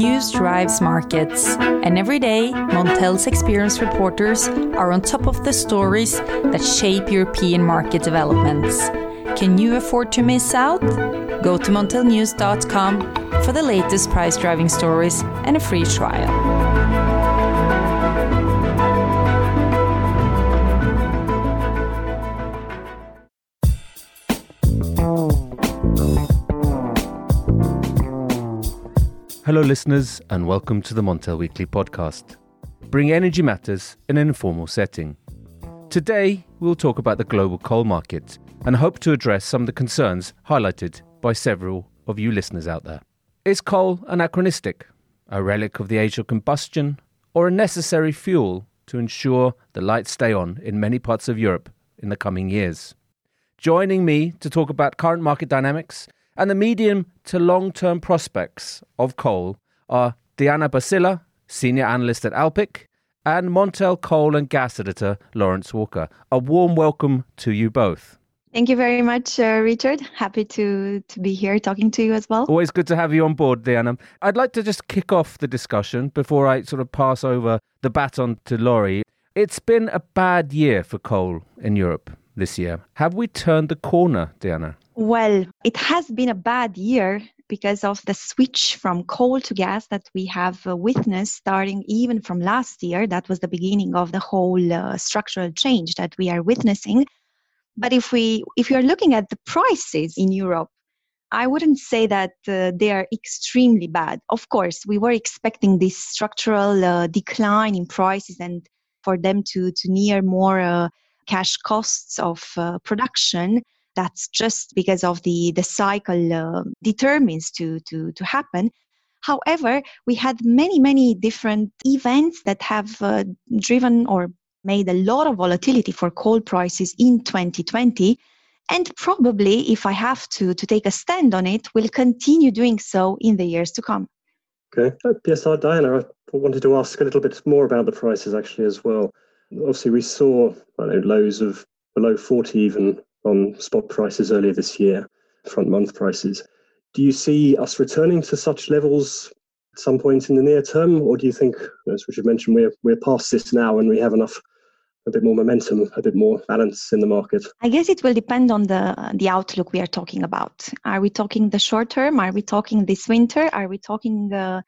News drives markets, and every day, Montel's experienced reporters are on top of the stories that shape European market developments. Can you afford to miss out? Go to montelnews.com for the latest price driving stories and a free trial. Hello, listeners, and welcome to the Montel Weekly podcast. Bring energy matters in an informal setting. Today, we'll talk about the global coal market and hope to address some of the concerns highlighted by several of you listeners out there. Is coal anachronistic, a relic of the age of combustion, or a necessary fuel to ensure the lights stay on in many parts of Europe in the coming years? Joining me to talk about current market dynamics and the medium to long term prospects of coal are Diana Basilla, Senior Analyst at Alpiq, and Montel Coal and Gas Editor Lawrence Walker. A warm welcome to you both. Thank you very much, uh, Richard. Happy to, to be here talking to you as well. Always good to have you on board, Diana. I'd like to just kick off the discussion before I sort of pass over the baton to Laurie. It's been a bad year for coal in Europe this year. Have we turned the corner, Diana? Well, it has been a bad year because of the switch from coal to gas that we have uh, witnessed starting even from last year. That was the beginning of the whole uh, structural change that we are witnessing. But if we if you are looking at the prices in Europe, I wouldn't say that uh, they are extremely bad. Of course, we were expecting this structural uh, decline in prices and for them to to near more uh, cash costs of uh, production that's just because of the the cycle uh, determines to to to happen. However we had many many different events that have uh, driven or made a lot of volatility for coal prices in 2020 and probably if i have to to take a stand on it will continue doing so in the years to come. Okay. Uh, yes diana i wanted to ask a little bit more about the prices actually as well. Obviously we saw know, lows of below 40 even on spot prices earlier this year, front month prices. Do you see us returning to such levels at some point in the near term, or do you think, as Richard mentioned, we're we're past this now and we have enough a bit more momentum, a bit more balance in the market? I guess it will depend on the the outlook we are talking about. Are we talking the short term? Are we talking this winter? Are we talking uh,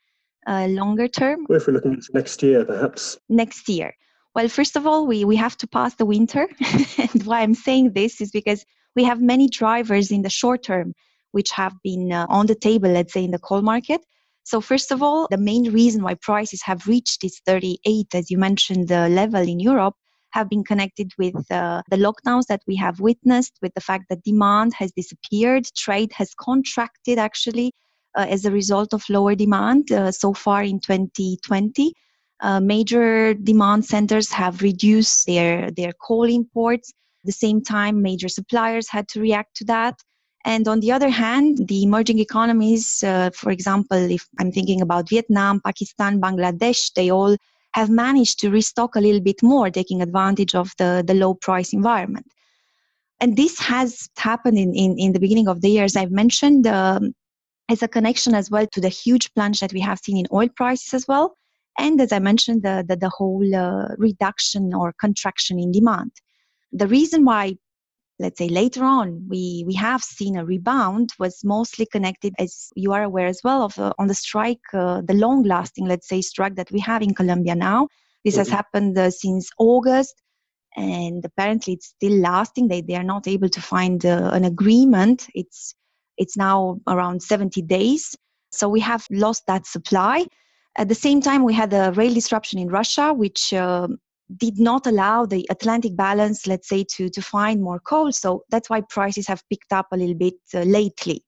uh, longer term? Well, if we're looking at next year, perhaps. Next year. Well, first of all, we, we have to pass the winter. and why I'm saying this is because we have many drivers in the short term which have been uh, on the table, let's say, in the coal market. So, first of all, the main reason why prices have reached this 38, as you mentioned, the level in Europe, have been connected with uh, the lockdowns that we have witnessed, with the fact that demand has disappeared, trade has contracted actually uh, as a result of lower demand uh, so far in 2020 uh, major demand centers have reduced their, their coal imports. At the same time, major suppliers had to react to that. And on the other hand, the emerging economies, uh, for example, if I'm thinking about Vietnam, Pakistan, Bangladesh, they all have managed to restock a little bit more, taking advantage of the, the low price environment. And this has happened in, in, in the beginning of the year, as I've mentioned, um, as a connection as well to the huge plunge that we have seen in oil prices as well and as I mentioned, the, the, the whole uh, reduction or contraction in demand. The reason why, let's say later on, we, we have seen a rebound was mostly connected, as you are aware as well, of uh, on the strike, uh, the long lasting, let's say, strike that we have in Colombia now. This mm-hmm. has happened uh, since August. And apparently, it's still lasting. They, they are not able to find uh, an agreement. It's it's now around 70 days. So we have lost that supply. At the same time, we had a rail disruption in Russia, which uh, did not allow the Atlantic balance, let's say, to, to find more coal. So that's why prices have picked up a little bit uh, lately.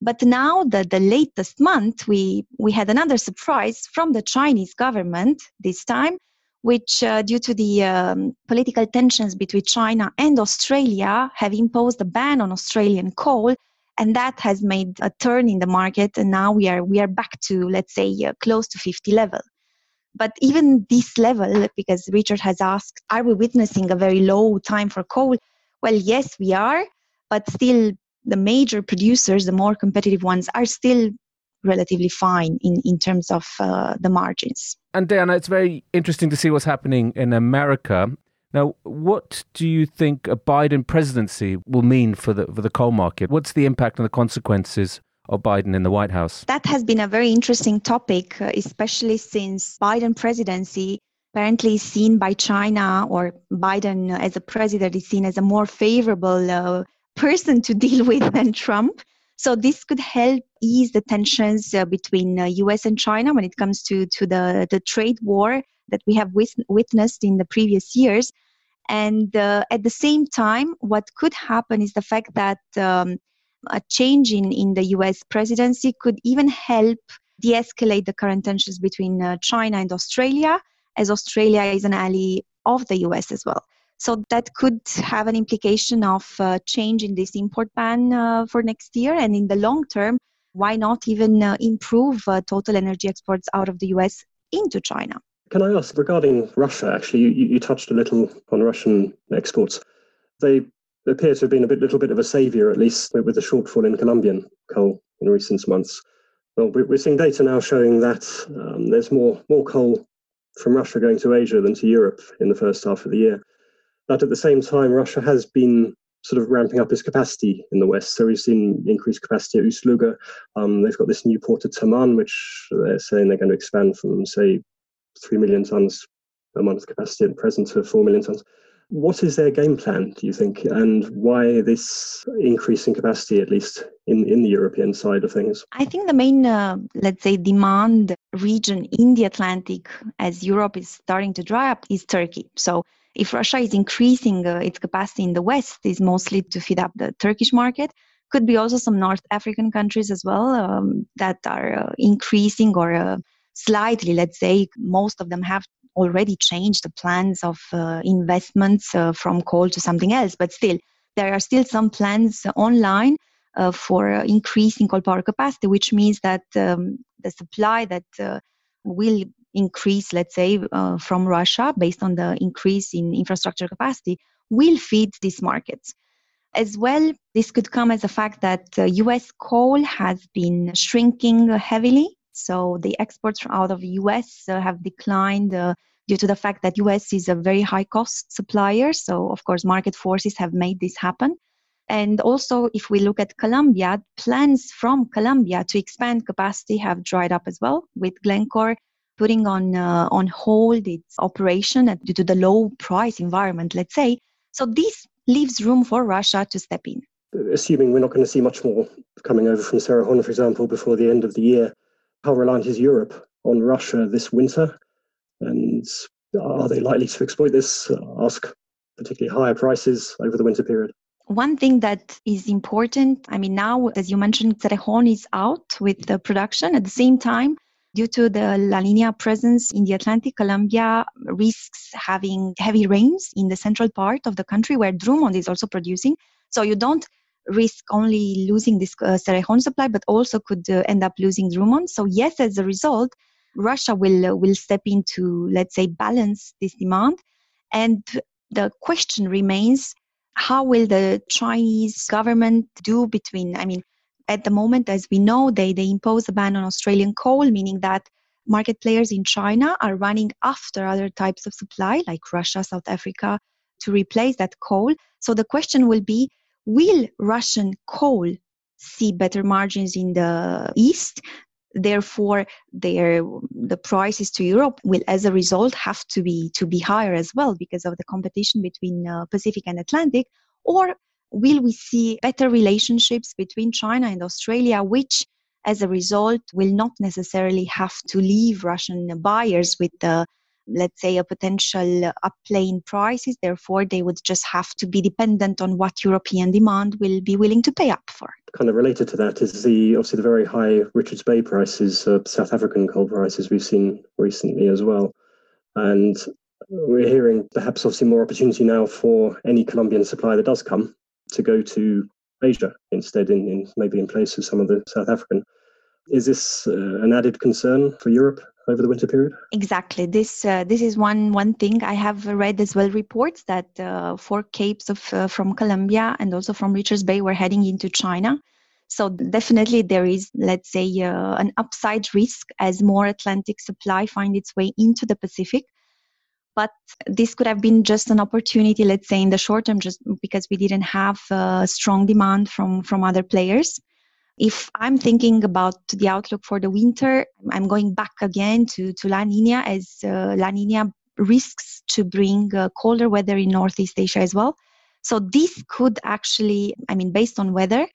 But now, the, the latest month, we, we had another surprise from the Chinese government this time, which, uh, due to the um, political tensions between China and Australia, have imposed a ban on Australian coal and that has made a turn in the market and now we are we are back to let's say uh, close to 50 level but even this level because richard has asked are we witnessing a very low time for coal well yes we are but still the major producers the more competitive ones are still relatively fine in, in terms of uh, the margins. And Diana, it's very interesting to see what's happening in America. Now, what do you think a Biden presidency will mean for the for the coal market? What's the impact and the consequences of Biden in the White House? That has been a very interesting topic, uh, especially since Biden presidency apparently seen by China or Biden as a president is seen as a more favorable uh, person to deal with than Trump. So this could help ease the tensions uh, between uh, U.S. and China when it comes to to the the trade war that we have wis- witnessed in the previous years. And uh, at the same time, what could happen is the fact that um, a change in, in the US presidency could even help de escalate the current tensions between uh, China and Australia, as Australia is an ally of the US as well. So that could have an implication of uh, change in this import ban uh, for next year. And in the long term, why not even uh, improve uh, total energy exports out of the US into China? Can I ask regarding Russia? Actually, you, you touched a little on Russian exports. They appear to have been a bit, little bit of a saviour, at least with the shortfall in Colombian coal in recent months. Well, we're seeing data now showing that um, there's more more coal from Russia going to Asia than to Europe in the first half of the year. But at the same time, Russia has been sort of ramping up its capacity in the west. So we've seen increased capacity at Ust-Luga. Um, they've got this new port at Taman, which they're saying they're going to expand from, say, 3 million tonnes a month capacity at present to 4 million tonnes. What is their game plan, do you think, and why this increase in capacity, at least in, in the European side of things? I think the main, uh, let's say, demand region in the Atlantic, as Europe is starting to dry up, is Turkey. So if Russia is increasing uh, its capacity in the West, is mostly to feed up the Turkish market. Could be also some North African countries as well um, that are uh, increasing or uh, slightly, let's say, most of them have already changed the plans of uh, investments uh, from coal to something else. But still, there are still some plans online uh, for increasing coal power capacity, which means that um, the supply that will increase, let's say, uh, from Russia based on the increase in infrastructure capacity will feed these markets. As well, this could come as a fact that uh, US coal has been shrinking heavily so the exports out of US uh, have declined uh, due to the fact that US is a very high cost supplier. So of course, market forces have made this happen. And also, if we look at Colombia, plans from Colombia to expand capacity have dried up as well, with Glencore putting on uh, on hold its operation due to the low price environment, let's say. So this leaves room for Russia to step in. Assuming we're not going to see much more coming over from Cerrejón, for example, before the end of the year, how reliant is Europe on Russia this winter? And are they likely to exploit this, ask particularly higher prices over the winter period? One thing that is important, I mean, now, as you mentioned, Cerrejón is out with the production. At the same time, due to the La Nina presence in the Atlantic, Colombia risks having heavy rains in the central part of the country where Drummond is also producing. So you don't risk only losing this uh, Cerrejón supply, but also could uh, end up losing Drummond. So yes, as a result, Russia will uh, will step in to let's say balance this demand, and the question remains: How will the Chinese government do between? I mean, at the moment, as we know, they they impose a ban on Australian coal, meaning that market players in China are running after other types of supply, like Russia, South Africa, to replace that coal. So the question will be Will Russian coal see better margins in the east? Therefore, their the prices to Europe will, as a result, have to be to be higher as well because of the competition between uh, Pacific and Atlantic. Or will we see better relationships between China and Australia, which as a result will not necessarily have to leave Russian buyers with the let's say, a potential upplay in prices. Therefore, they would just have to be dependent on what European demand will be willing to pay up for. Kind of related to that is the obviously the very high Richards Bay prices, uh, South African coal prices we've seen recently as well, and we're hearing perhaps obviously more opportunity now for any Colombian supply that does come to go to Asia instead, in, in maybe in place of some of the South African. Is this uh, an added concern for Europe over the winter period? Exactly. This uh, this is one one thing I have read as well. Reports that uh, four capes of uh, from Colombia and also from Richards Bay were heading into China. So definitely there is, let's say, uh, an upside risk as more Atlantic supply find its way into the Pacific. But this could have been just an opportunity, let's say, in the short term, just because we didn't have uh, strong demand from from other players. If I'm thinking about the outlook for the winter, I'm going back again to to La Nina as uh, La Nina risks to bring uh, colder weather in Northeast Asia as well. So this could actually, I mean, based on weather,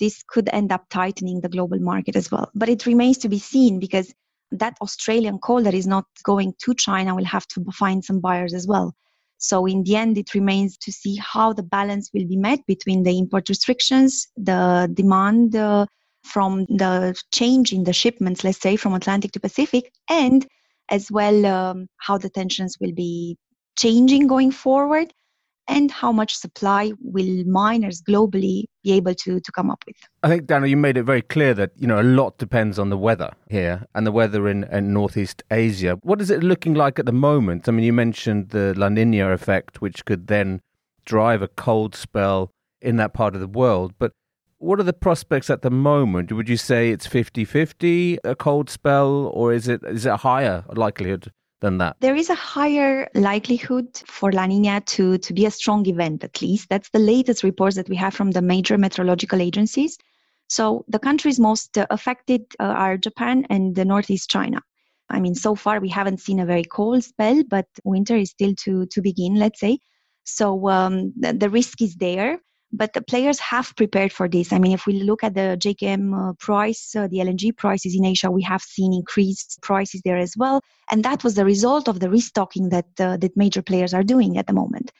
this could end up tightening the global market as well. But it remains to be seen because that Australian coal that is not going to China will have to find some buyers as well. So in the end, it remains to see how the balance will be met between the import restrictions, the demand uh, from the change in the shipments, let's say from Atlantic to Pacific, and as well um, how the tensions will be changing going forward and how much supply will miners globally be able to, to come up with. I think, Dana, you made it very clear that, you know, a lot depends on the weather here and the weather in, in Northeast Asia. What is it looking like at the moment? I mean, you mentioned the La Nina effect, which could then drive a cold spell in that part of the world. But what are the prospects at the moment? Would you say it's 50-50 a cold spell or is it is it a higher likelihood than that? There is a higher likelihood for La Nina to, to be a strong event, at least. That's the latest reports that we have from the major meteorological agencies. So the countries most uh, affected uh, are Japan and the Northeast China. I mean, so far we haven't seen a very cold spell, but winter is still to, to begin, let's say. So um, the, the risk is there but the players have prepared for this. I mean, if we look at the JKM uh, price, uh, the LNG prices in Asia, we have seen increased prices there as well, and that was the result of the restocking that uh, that major players are doing at the moment.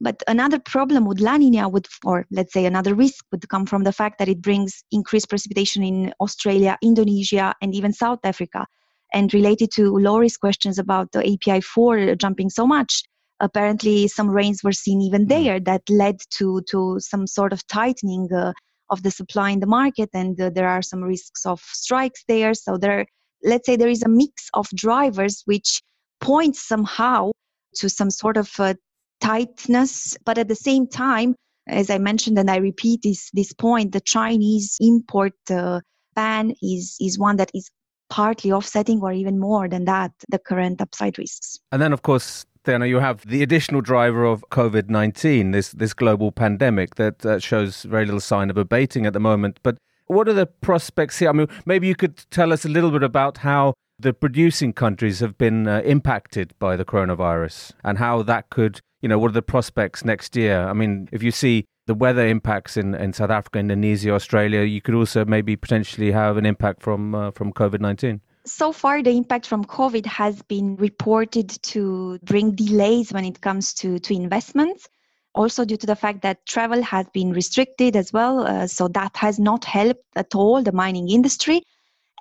But another problem with La Nina would, or let's say another risk would come from the fact that it brings increased precipitation in Australia, Indonesia, and even South Africa. And related to Laurie's questions about the API4 jumping so much, apparently some rains were seen even mm. there that led to to some sort of tightening uh, of the supply in the market and uh, there are some risks of strikes there so there let's say there is a mix of drivers which points somehow to some sort of uh, tightness but at the same time as i mentioned and i repeat this this point the chinese import uh, ban is is one that is partly offsetting or even more than that the current upside risks and then of course then you have the additional driver of COVID 19, this, this global pandemic that uh, shows very little sign of abating at the moment. But what are the prospects here? I mean, maybe you could tell us a little bit about how the producing countries have been uh, impacted by the coronavirus and how that could, you know, what are the prospects next year? I mean, if you see the weather impacts in, in South Africa, Indonesia, Australia, you could also maybe potentially have an impact from uh, from COVID 19 so far the impact from covid has been reported to bring delays when it comes to, to investments. Also due to the fact that travel has been restricted as well uh, so that has not helped at all the mining industry.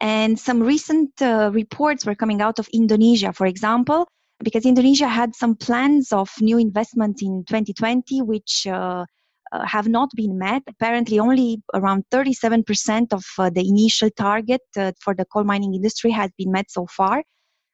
And some recent uh, reports were coming out of indonesia for example because indonesia had some plans of new investment in 2020 which uh, uh, have not been met. Apparently, only around 37% of uh, the initial target uh, for the coal mining industry has been met so far.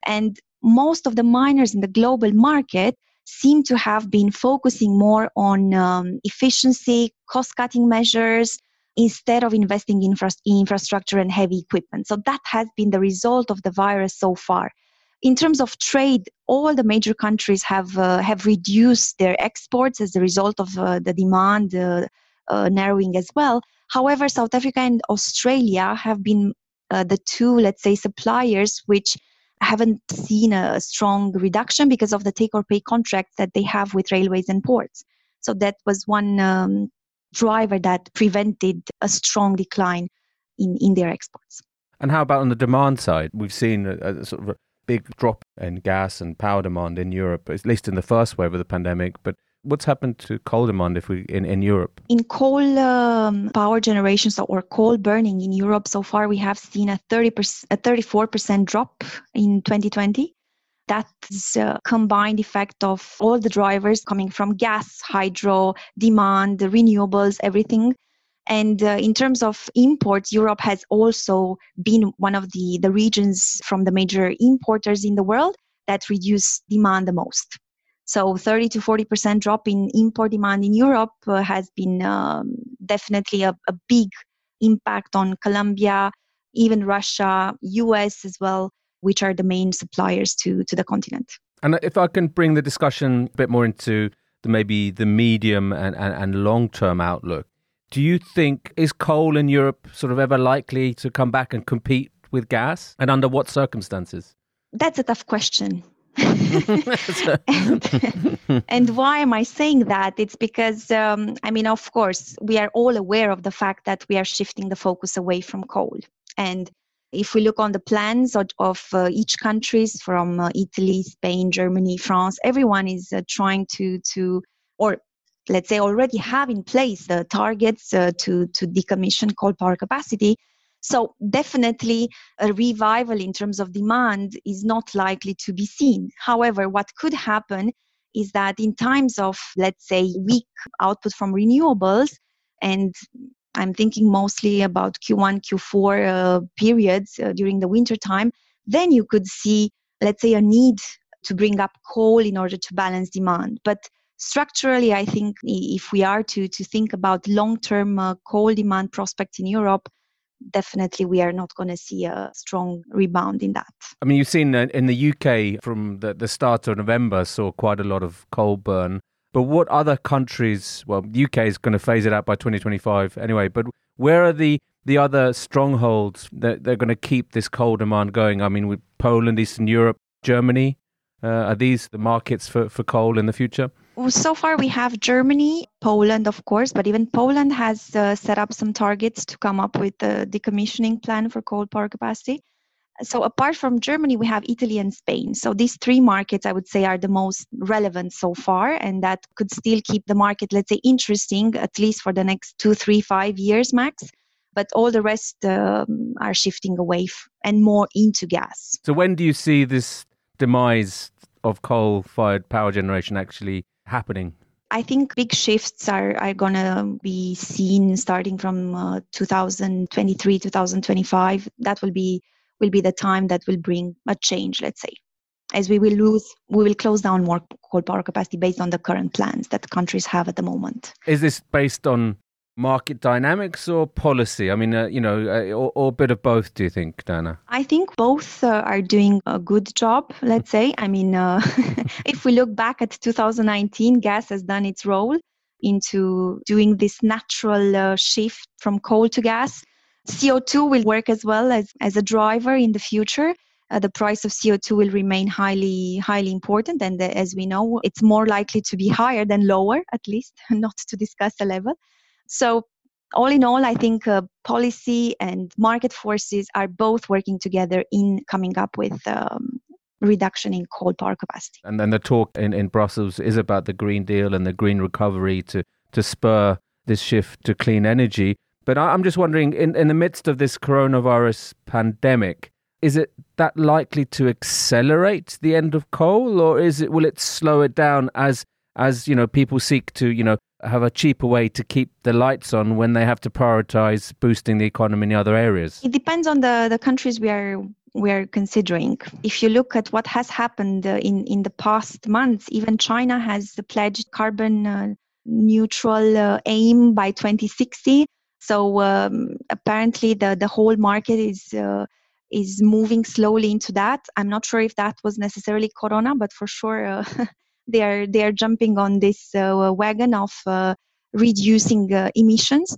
And most of the miners in the global market seem to have been focusing more on um, efficiency, cost cutting measures, instead of investing in infra- infrastructure and heavy equipment. So that has been the result of the virus so far in terms of trade, all the major countries have uh, have reduced their exports as a result of uh, the demand uh, uh narrowing as well. However, South Africa and Australia have been uh, the two, let's say, suppliers which haven't seen a strong reduction because of the take or pay contracts that they have with railways and ports. So that was one um, driver that prevented a strong decline in, in their exports. And how about on the demand side? We've seen a, a sort of big drop in gas and power demand in Europe, at least in the first wave of the pandemic. But what's happened to coal demand if we in, in Europe? In coal um, power generations or coal burning in Europe so far, we have seen a 30%, a 34% drop in 2020. That's a combined effect of all the drivers coming from gas, hydro, demand, the renewables, everything and uh, in terms of imports, Europe has also been one of the, the regions from the major importers in the world that reduce demand the most. So 30 to 40% drop in import demand in Europe uh, has been um, definitely a, a, big impact on Colombia, even Russia, US as well, which are the main suppliers to, to the continent. And if I can bring the discussion a bit more into the, maybe the medium and, and, and long term outlook, do you think is coal in Europe sort of ever likely to come back and compete with gas? And under what circumstances? That's a tough question. and, and, why am I saying that? It's because, um, I mean, of course, we are all aware of the fact that we are shifting the focus away from coal. And if we look on the plans of, of uh, each countries from uh, Italy, Spain, Germany, France, everyone is uh, trying to to or let's say already have in place the targets uh, to to decommission coal power capacity. So definitely a revival in terms of demand is not likely to be seen. However, what could happen is that in times of let's say weak output from renewables and I'm thinking mostly about Q1, Q4 uh, periods uh, during the winter time, then you could see, let's say, a need to bring up coal in order to balance demand. But structurally, I think if we are to, to think about long term uh, coal demand prospects in Europe, definitely we are not going to see a strong rebound in that. I mean, you've seen uh, in the UK from the, the start of November, saw quite a lot of coal burn. But what other countries? Well, UK is going to phase it out by 2025 anyway. But where are the the other strongholds that they're going to keep this coal demand going? I mean, with Poland, Eastern Europe, Germany, uh, are these the markets for, for coal in the future? So far we have Germany, Poland, of course, but even Poland has uh, set up some targets to come up with the decommissioning plan for coal power capacity so apart from Germany, we have Italy and Spain. So these three markets, I would say, are the most relevant so far, and that could still keep the market, let's say, interesting at least for the next two, three, five years max. But all the rest um, are shifting away f- and more into gas. So when do you see this demise of coal-fired power generation actually happening? I think big shifts are, are going to be seen starting from uh, 2023, 2025. That will be will be the time that will bring a change, let's say. As we will lose, we will close down more coal power capacity based on the current plans that countries have at the moment. Is this based on market dynamics or policy? I mean, uh, you know, uh, or, or, a bit of both, do you think, Dana? I think both uh, are doing a good job, let's say. I mean, uh, if we look back at 2019, gas has done its role into doing this natural uh, shift from coal to gas. CO2 will work as well as, as a driver in the future. Uh, the price of CO2 will remain highly highly important, and as we know, it's more likely to be higher than lower, at least, not to discuss a level. So, all in all, I think uh, policy and market forces are both working together in coming up with um, reduction in coal power capacity. And then the talk in, in Brussels is about the Green Deal and the green recovery to to spur this shift to clean energy. But I'm just wondering, in, in the midst of this coronavirus pandemic, is it that likely to accelerate the end of coal, or is it will it slow it down as as you know people seek to you know have a cheaper way to keep the lights on when they have to prioritize boosting the economy in other areas? It depends on the the countries we are we are considering. If you look at what has happened uh, in in the past months, even China has pledged carbon uh, neutral uh, aim by 2060 so um, apparently, the the whole market is uh, is moving slowly into that. I'm not sure if that was necessarily Corona, but for sure they are they are jumping on this uh, wagon of uh, reducing uh, emissions.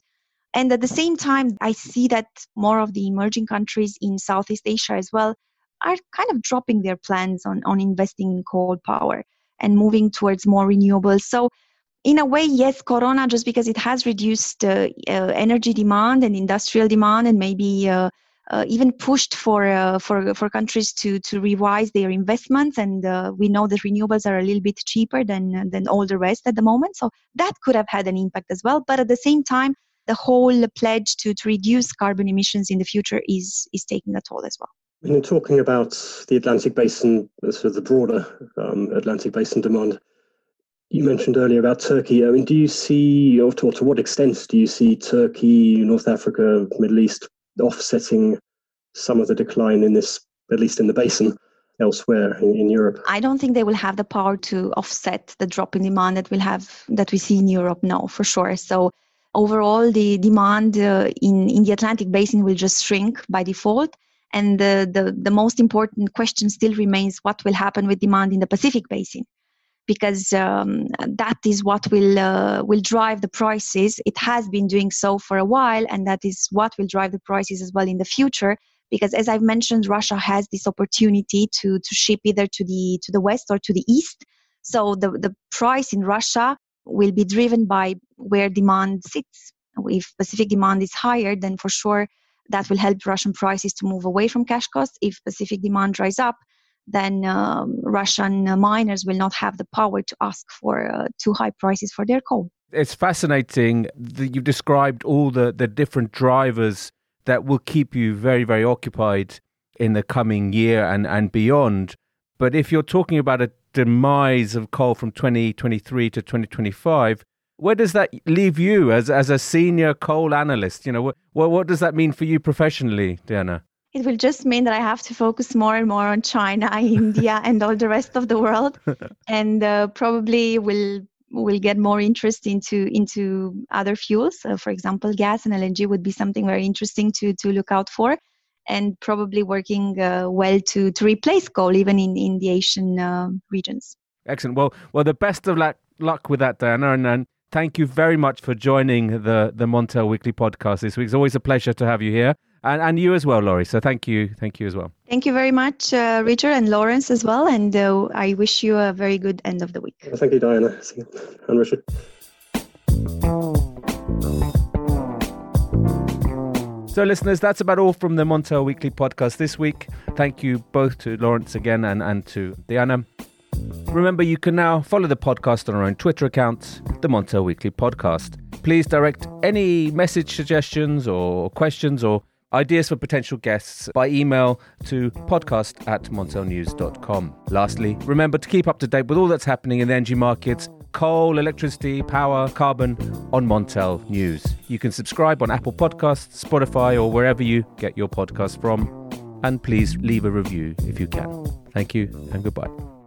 And at the same time, I see that more of the emerging countries in Southeast Asia as well are kind of dropping their plans on on investing in coal power and moving towards more renewables. So in a way, yes, Corona, just because it has reduced uh, uh, energy demand and industrial demand, and maybe uh, uh even pushed for uh, for for countries to to revise their investments. And uh, we know that renewables are a little bit cheaper than than all the rest at the moment, so that could have had an impact as well. But at the same time, the whole pledge to, to reduce carbon emissions in the future is is taking a toll as well. When you're talking about the Atlantic Basin, sort of the broader um, Atlantic Basin demand, you mentioned earlier about Turkey. I mean, do you see, or to, to what extent do you see Turkey, North Africa, Middle East offsetting some of the decline in this, at least in the basin? elsewhere in, in, Europe? I don't think they will have the power to offset the drop in demand that we'll have that we see in Europe now, for sure. So overall the demand uh, in, in the Atlantic basin will just shrink by default. And the, the, the most important question still remains what will happen with demand in the Pacific basin because um, that is what will uh, will drive the prices. It has been doing so for a while, and that is what will drive the prices as well in the future. Because as I've mentioned, Russia has this opportunity to to ship either to the to the west or to the east. So the the price in Russia will be driven by where demand sits. If Pacific demand is higher, then for sure that will help Russian prices to move away from cash costs. If Pacific demand dries up, then um, Russian miners will not have the power to ask for uh, too high prices for their coal. It's fascinating that you've described all the, the different drivers that will keep you very, very occupied in the coming year and, and beyond. But if you're talking about a demise of coal from 2023 to 2025, where does that leave you as, as a senior coal analyst? You know, what, what does that mean for you professionally, Diana? It will just mean that I have to focus more and more on China, India, and all the rest of the world, and uh, probably will will get more interest into into other fuels. Uh, for example, gas and LNG would be something very interesting to to look out for, and probably working uh, well to to replace coal even in in the Asian uh, regions. Excellent. Well, well, the best of luck luck with that, Diana, and, and thank you very much for joining the the Montel Weekly podcast this week. It's always a pleasure to have you here and, and you as well, Laurie. So thank you, thank you as well. Thank you very much, uh, Richard and Lawrence as well. And uh, I wish you a very good end of the week. Thank you, Diana and Richard. So, listeners, that's about all from the Montel Weekly podcast this week. Thank you both to Lawrence again and, and to Diana. Remember, you can now follow the podcast on our own Twitter account, the Montel Weekly Podcast. Please direct any message suggestions or questions or ideas for potential guests by email to podcast at montelnews.com. Lastly, remember to keep up to date with all that's happening in the energy markets coal, electricity, power, carbon on Montel News. You can subscribe on Apple Podcasts, Spotify, or wherever you get your podcasts from. And please leave a review if you can. Thank you and goodbye.